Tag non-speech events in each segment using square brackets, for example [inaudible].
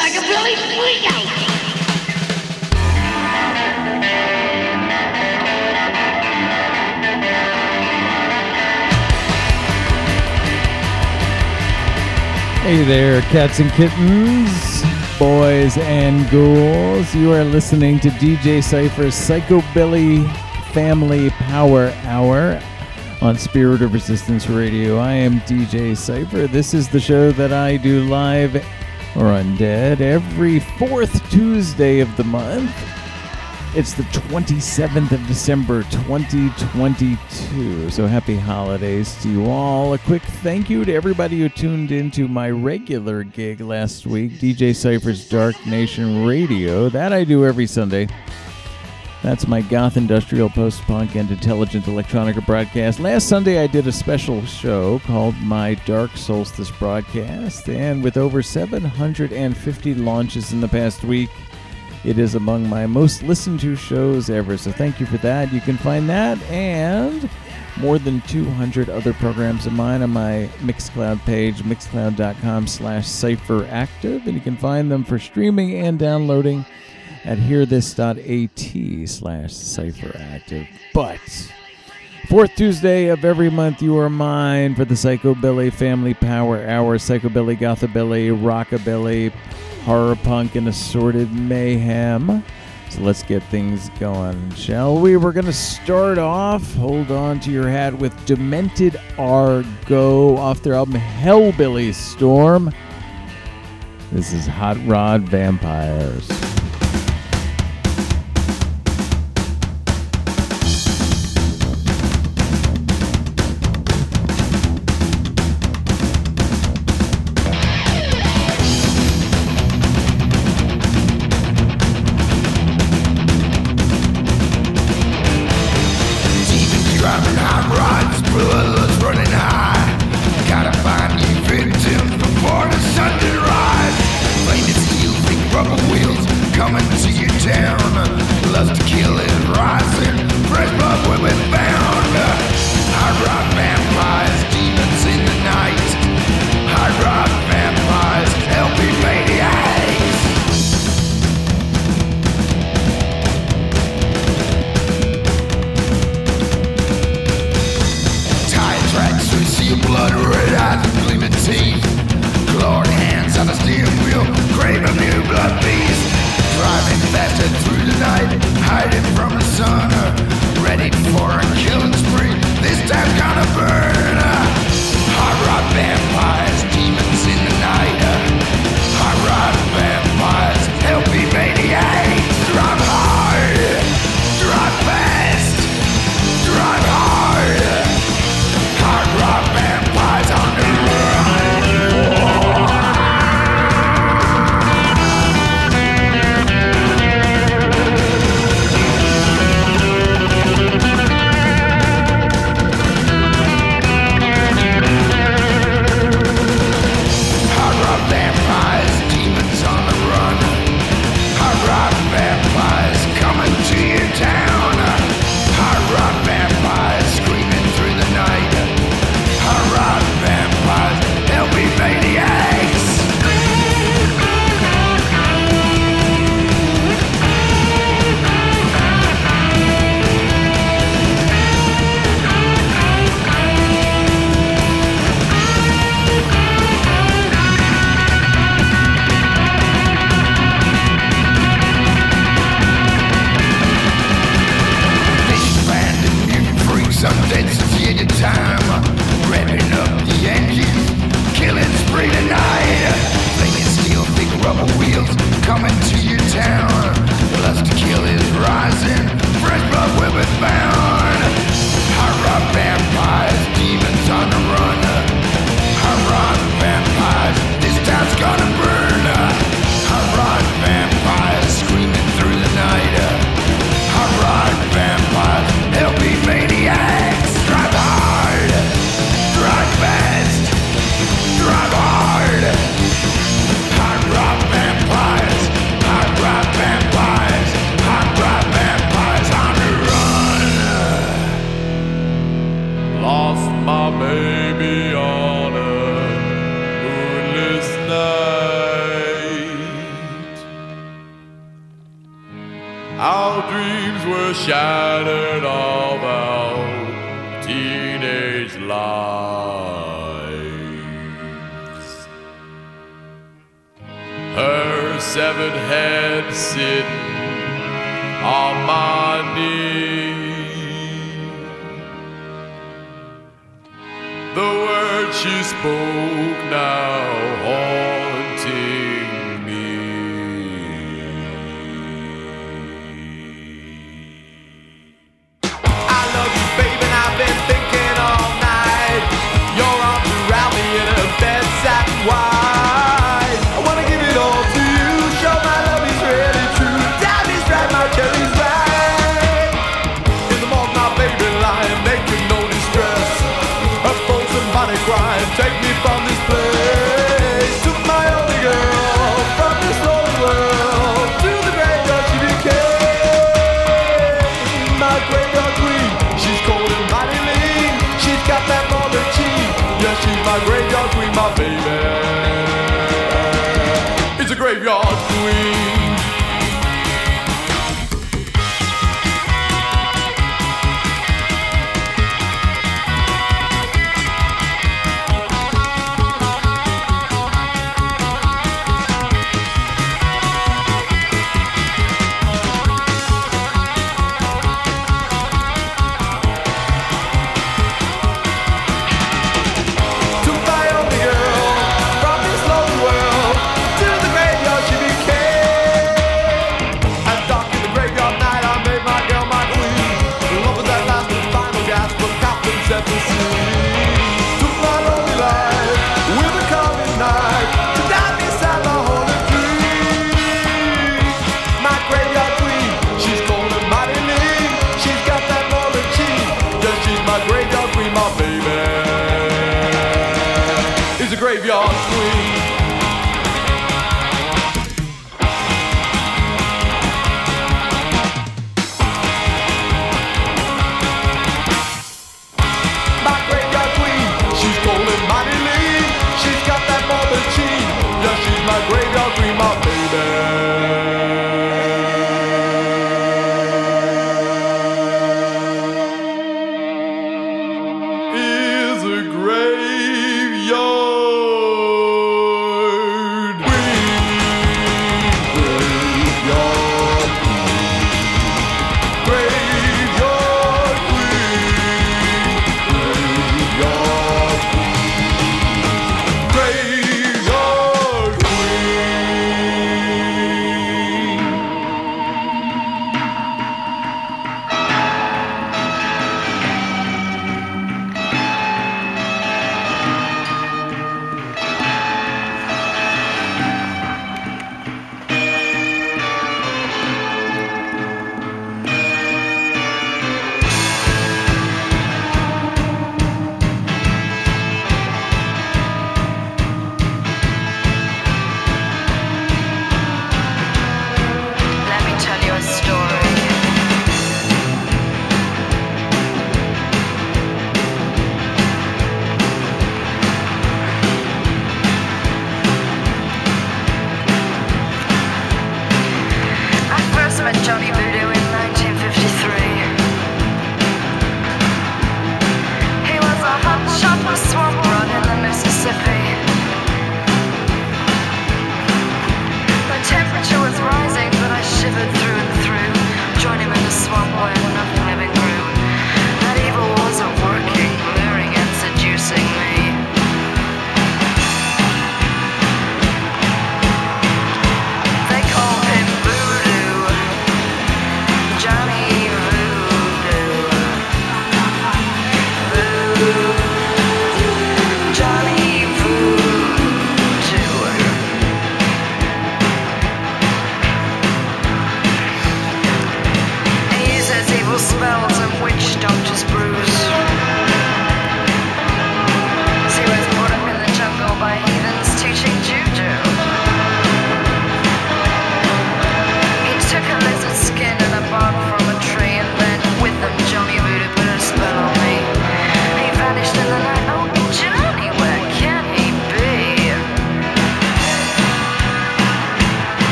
psychobilly freakout. Hey there, cats and kittens, boys and ghouls. You are listening to DJ Cypher's Psychobilly Family Power Hour on Spirit of Resistance Radio. I am DJ Cypher. This is the show that I do live or undead every fourth Tuesday of the month. It's the 27th of December 2022. So happy holidays to you all. A quick thank you to everybody who tuned into my regular gig last week, DJ Cypher's Dark Nation Radio. That I do every Sunday. That's my goth industrial post punk and intelligent electronica broadcast. Last Sunday I did a special show called My Dark Solstice Broadcast, and with over 750 launches in the past week, it is among my most listened to shows ever, so thank you for that. You can find that and more than 200 other programs of mine on my Mixcloud page, mixcloud.com slash cypheractive, and you can find them for streaming and downloading at hearthis.at slash cypheractive. But Fourth Tuesday of every month, you are mine for the Psychobilly Family Power Hour, Psychobilly, Gothabilly, Rockabilly, Horror Punk, and Assorted Mayhem. So let's get things going, shall we? We're going to start off, hold on to your hat, with Demented Are Go off their album Hellbilly Storm. This is Hot Rod Vampires.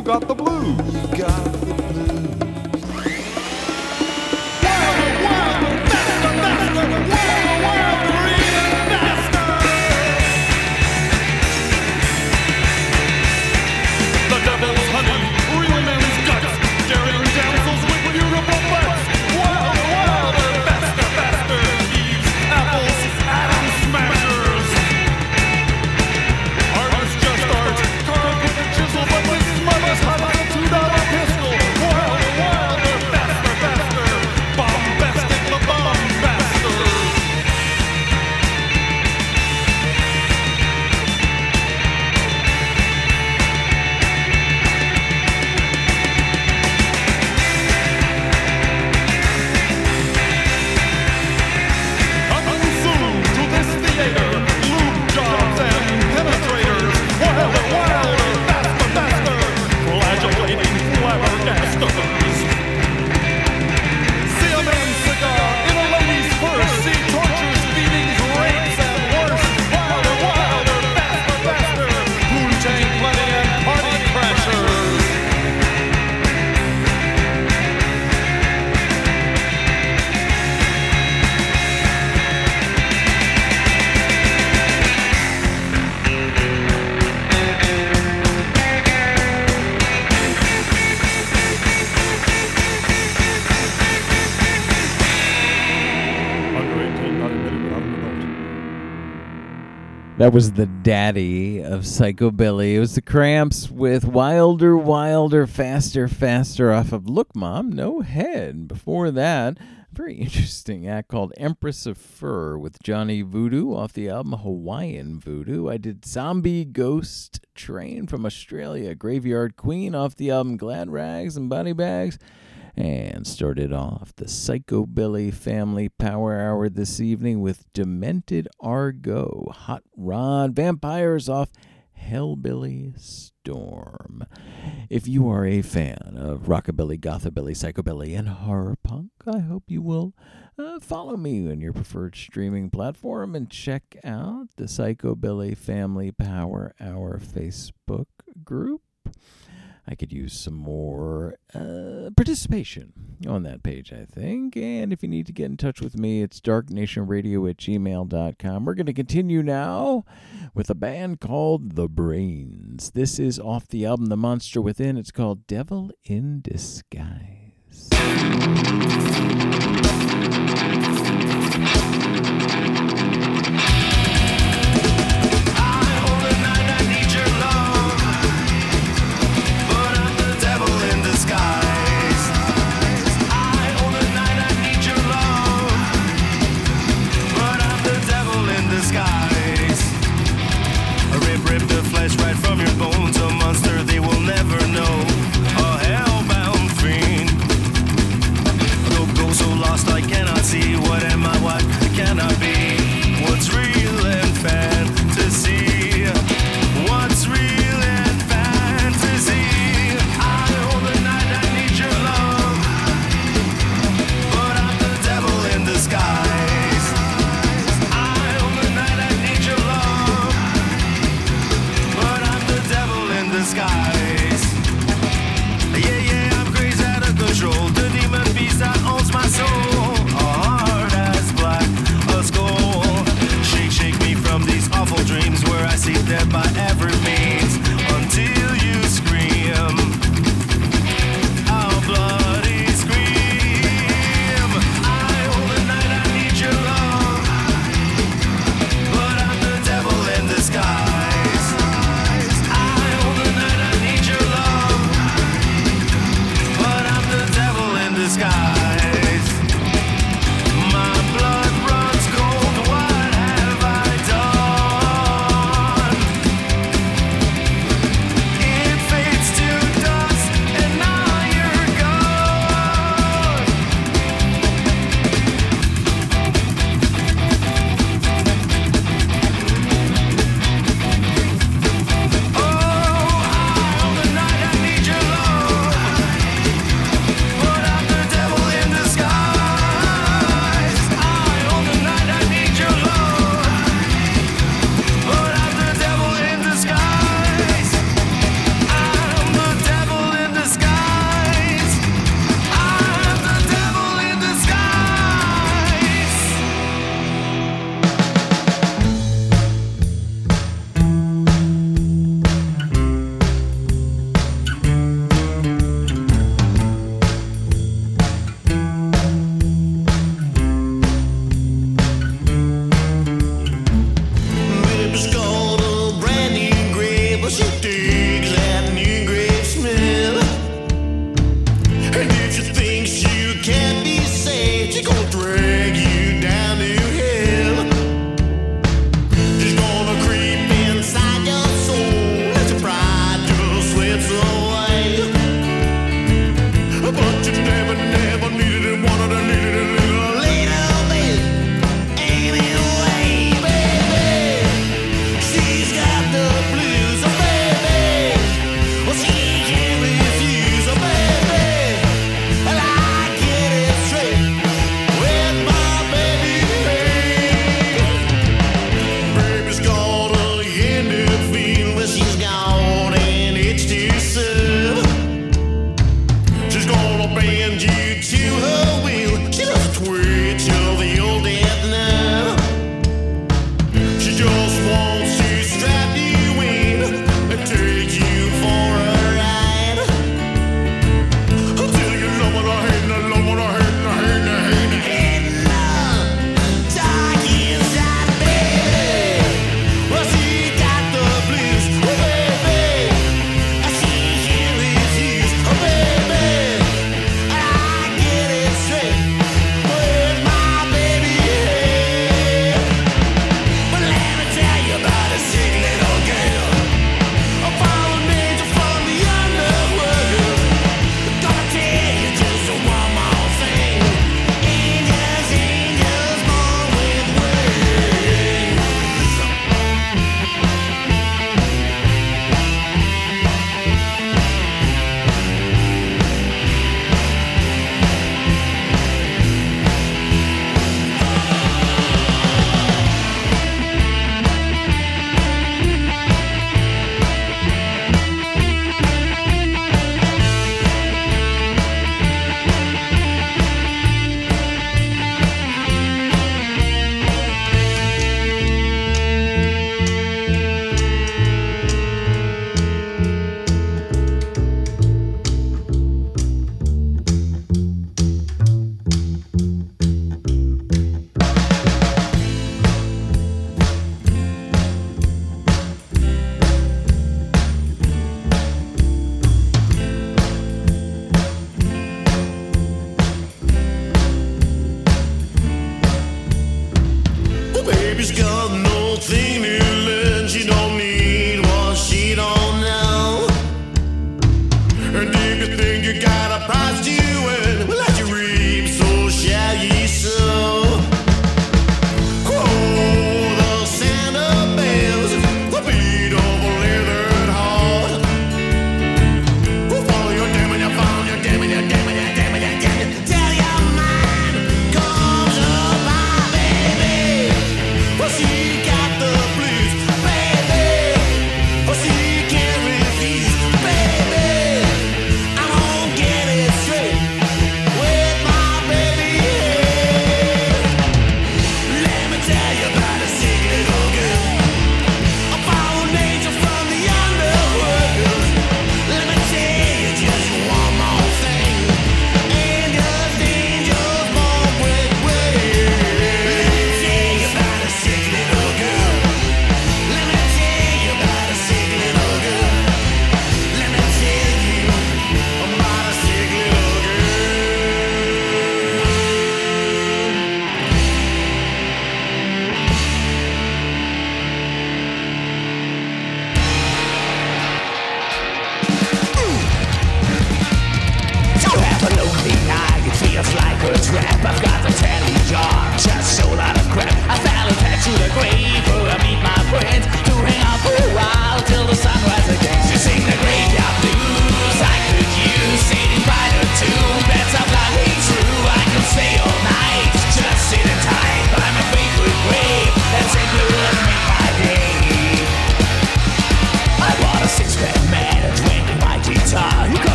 You Got the Blues. That was the daddy of Psychobilly. It was the Cramps with Wilder, Wilder, Faster, Faster off of Look Mom, No Head. Before that, a very interesting act called Empress of Fur with Johnny Voodoo off the album Hawaiian Voodoo. I did Zombie Ghost Train from Australia, Graveyard Queen off the album Glad Rags and Body Bags. And started off the Psychobilly Family Power Hour this evening with Demented Are Go, Hot Rod, Vampires off Hellbilly Storm. If you are a fan of rockabilly, gothabilly, psychobilly, and horror punk, I hope you will uh, follow me on your preferred streaming platform and check out the Psychobilly Family Power Hour Facebook group. I could use some more uh, participation on that page, I think. And if you need to get in touch with me, it's darknationradio at gmail.com. We're going to continue now with a band called The Brains. This is off the album The Monster Within. It's called Devil in Disguise.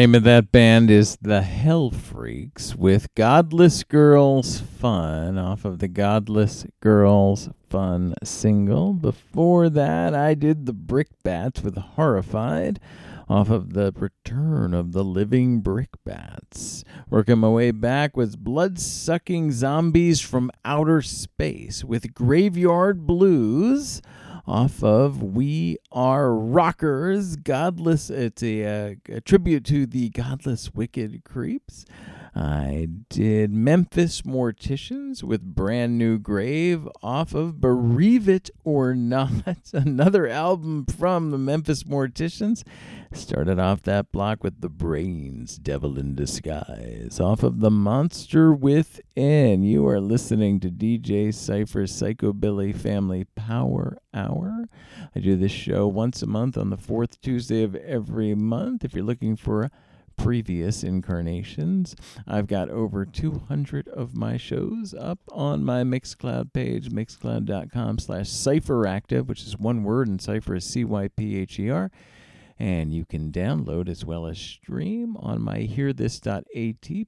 name of that band is the Hell Freaks with Godless Girls Fun off of the Godless Girls Fun single. Before that, I did the Brickbats with Horrified off of the Return of the Living Brickbats. Working my way back was Blood Sucking Zombies from Outer Space with Graveyard Blues off of We Are Rockers, Godless. It's a, a, a tribute to the Godless Wicked Creeps. I did Memphis Morticians with Brand New Grave off of Bereave It or Not, [laughs] another album from the Memphis Morticians. Started off that block with The Brains, Devil in Disguise, off of The Monster Within. You are listening to DJ Cypher's Psychobilly Family Power Hour. I do this show once a month on the fourth Tuesday of every month. If you're looking for a previous incarnations. I've got over 200 of my shows up on my Mixcloud page, mixcloud.com slash cypheractive, which is one word, and cipher is C-Y-P-H-E-R. And you can download as well as stream on my hearthis.at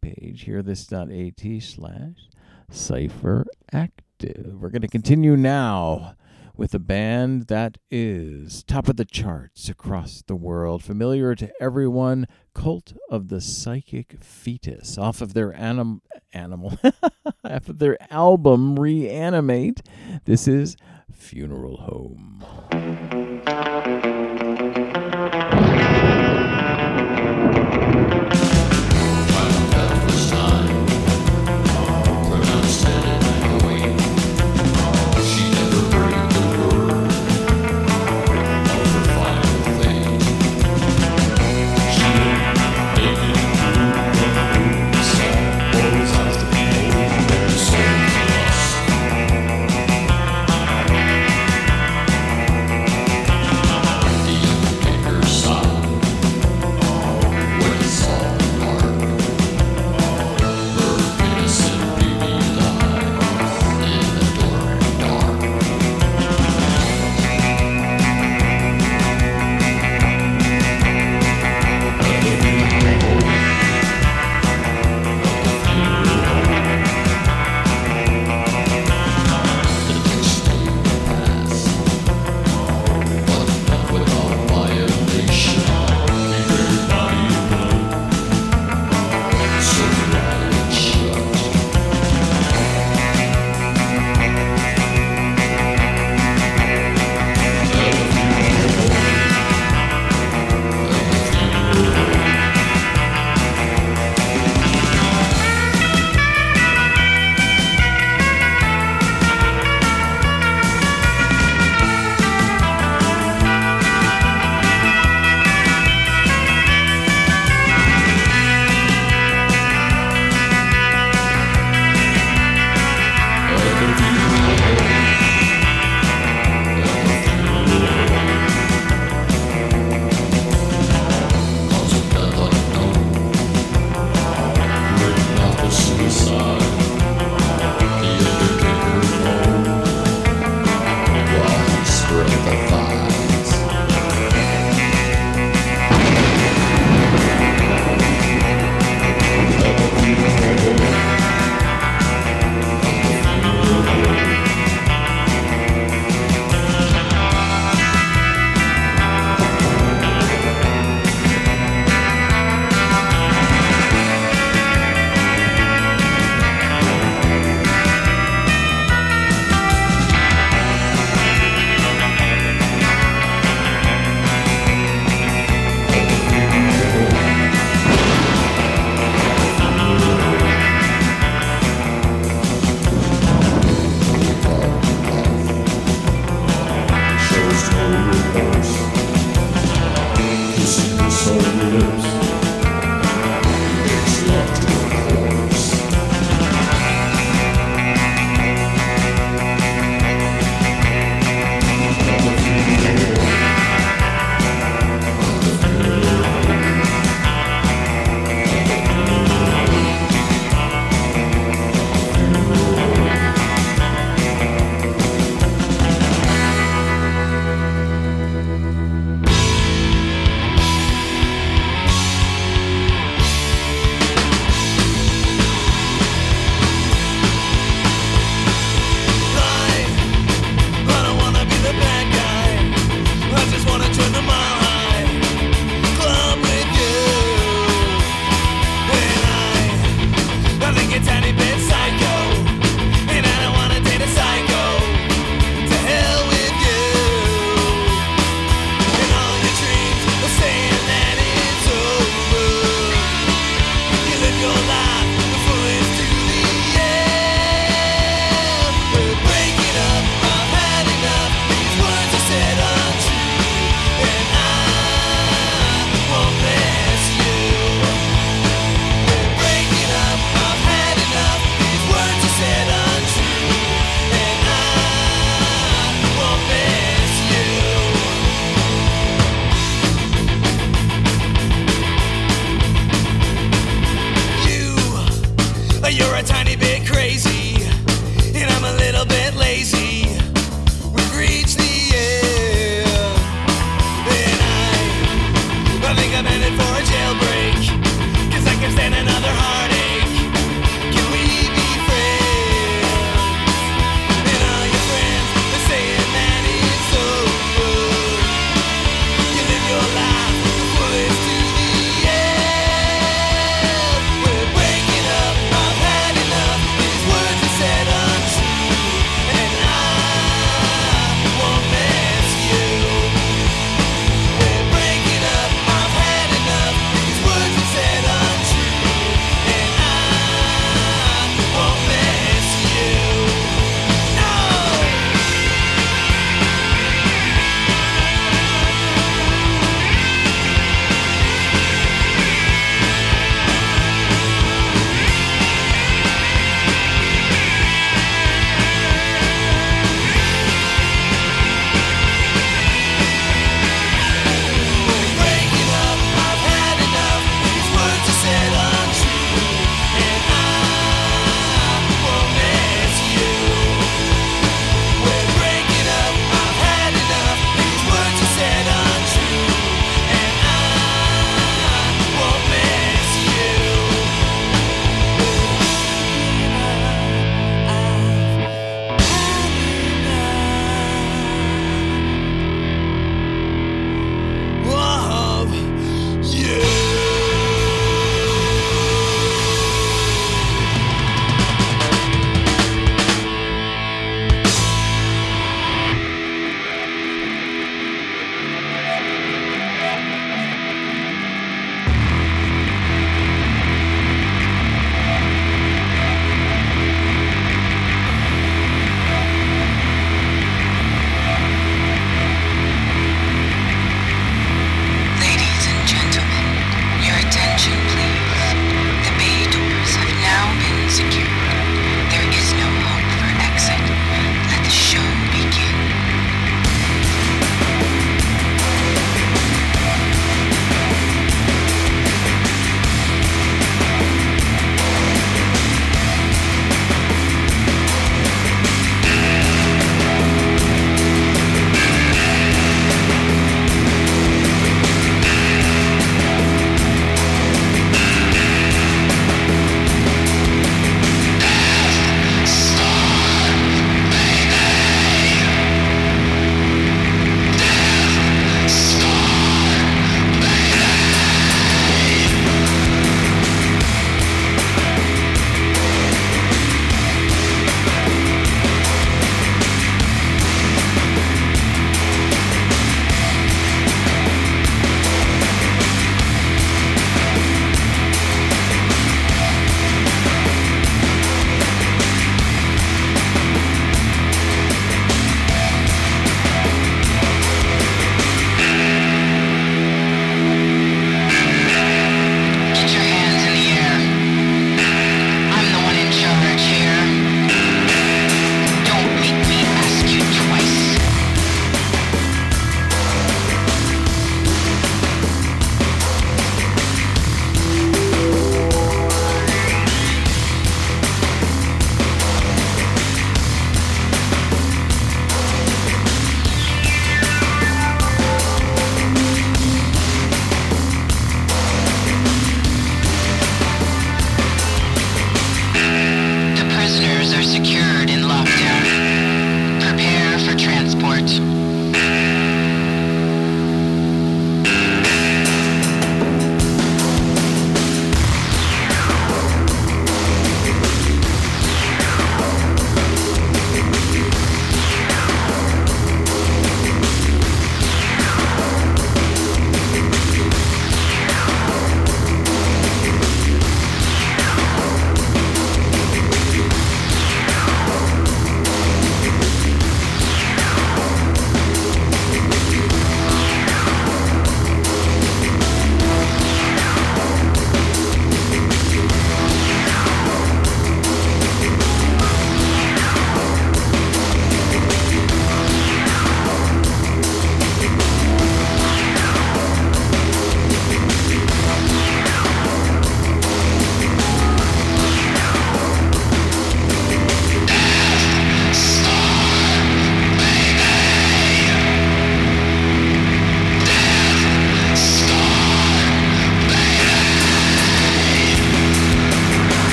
page, hearthis.at slash cypheractive. We're going to continue now with a band that is top of the charts across the world, familiar to everyone, Cult of the Psychic Fetus, off of their anim- animal, [laughs] off of their album Reanimate. This is Funeral Home.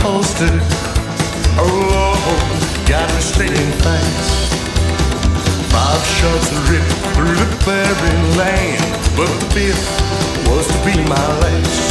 holster. Oh, got a stinging face. Five shots ripped through the bearing lane, but the fifth was to be my last.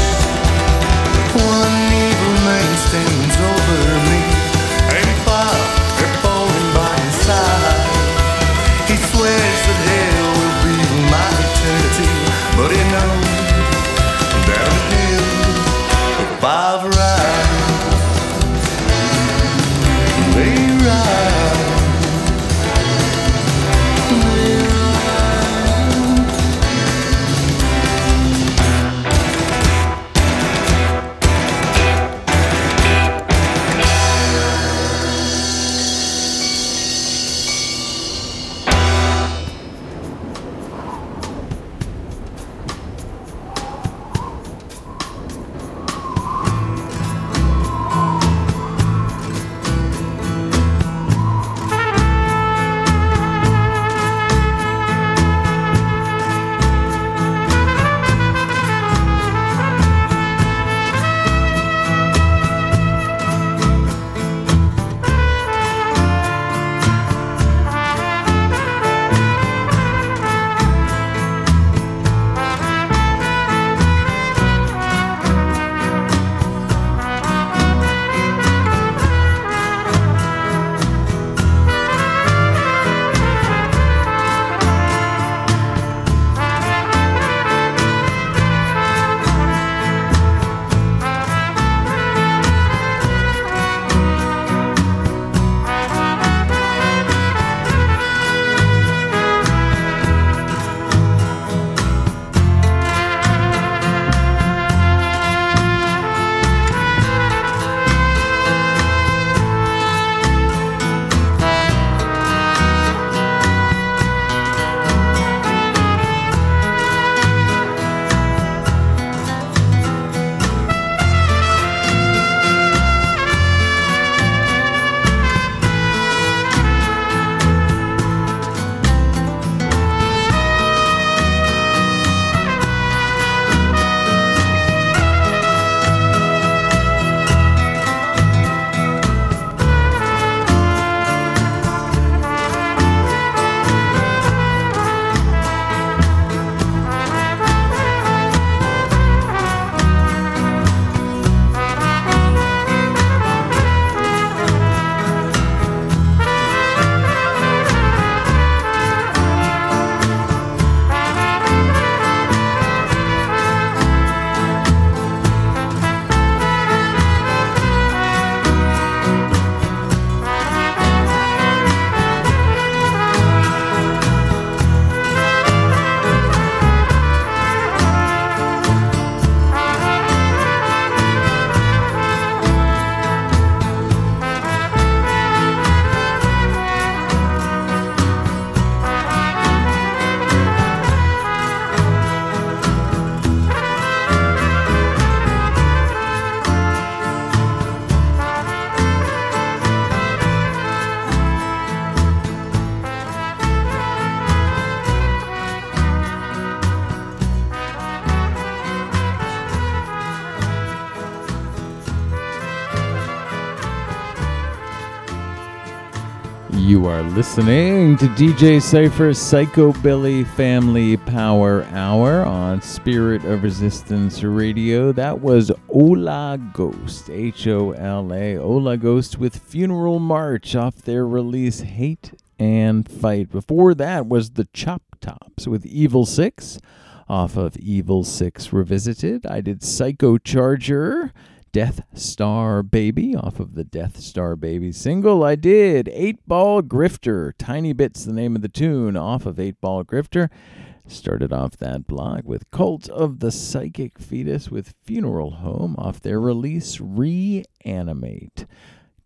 Listening to DJ Cypher's Psychobilly Family Power Hour on Spirit of Resistance Radio. That was Hola Ghost, H O L A, Hola Ghost with Funeral March off their release Hate and Fight. Before that was the Chop Tops with Evil Six off of Evil Six Revisited. I did Psycho Charger. Death Star Baby off of the Death Star Baby single. I did Eight Ball Grifter, Tiny Bits, the name of the tune, off of Eight Ball Grifter. Started off that block with Cult of the Psychic Fetus with Funeral Home off their release Reanimate.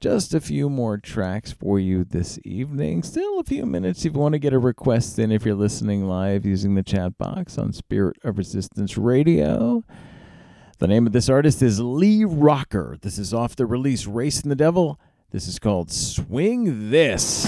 Just a few more tracks for you this evening. Still a few minutes if you want to get a request in if you're listening live using the chat box on Spirit of Resistance Radio. The name of this artist is Lee Rocker. This is off the release Racing the Devil. This is called Swing This.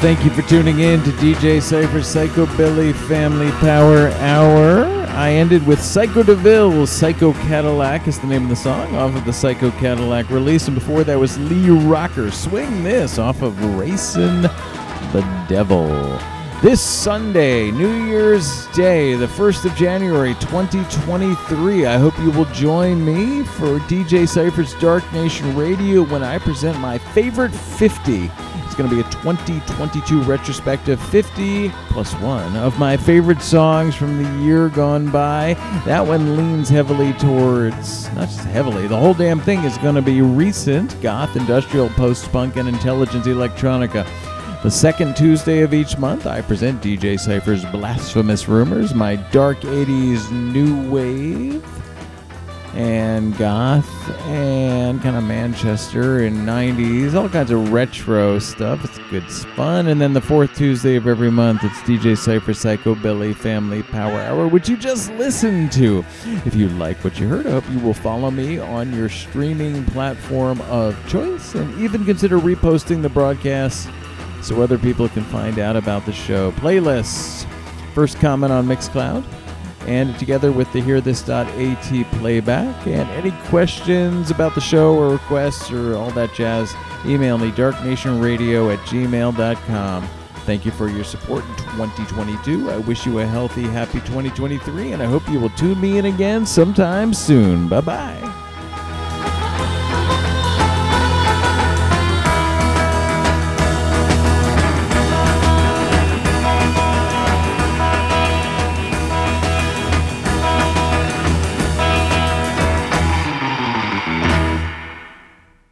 Thank you for tuning in to DJ Cypher's Psychobilly Family Power Hour. I ended with Psycho DeVille's Psycho Cadillac is the name of the song off of the Psycho Cadillac release, and before that was Lee Rocker Swing This off of Racing the Devil. This Sunday, New Year's Day, the 1st of January 2023, I hope you will join me for DJ Cypher's Dark Nation Radio when I present my favorite 50 it's going to be a 2022 retrospective 50 plus one of my favorite songs from the year gone by. That one leans heavily towards, not just heavily, the whole damn thing is going to be recent goth, industrial, post punk, and intelligence electronica. The second Tuesday of each month, I present DJ Cypher's Blasphemous Rumors, my dark 80s new wave and goth and kind of Manchester and 90s, all kinds of retro stuff. It's good fun. And then the fourth Tuesday of every month, it's DJ Cypher Psycho Psychobilly Family Power Hour, which you just listened to. If you like what you heard, I hope you will follow me on your streaming platform of choice and even consider reposting the broadcast so other people can find out about the show. Playlists. First comment on Mixcloud and together with the hearthis.at playback. And any questions about the show or requests or all that jazz, email me darknationradio at gmail.com. Thank you for your support in 2022. I wish you a healthy, happy 2023, and I hope you will tune me in again sometime soon. Bye bye.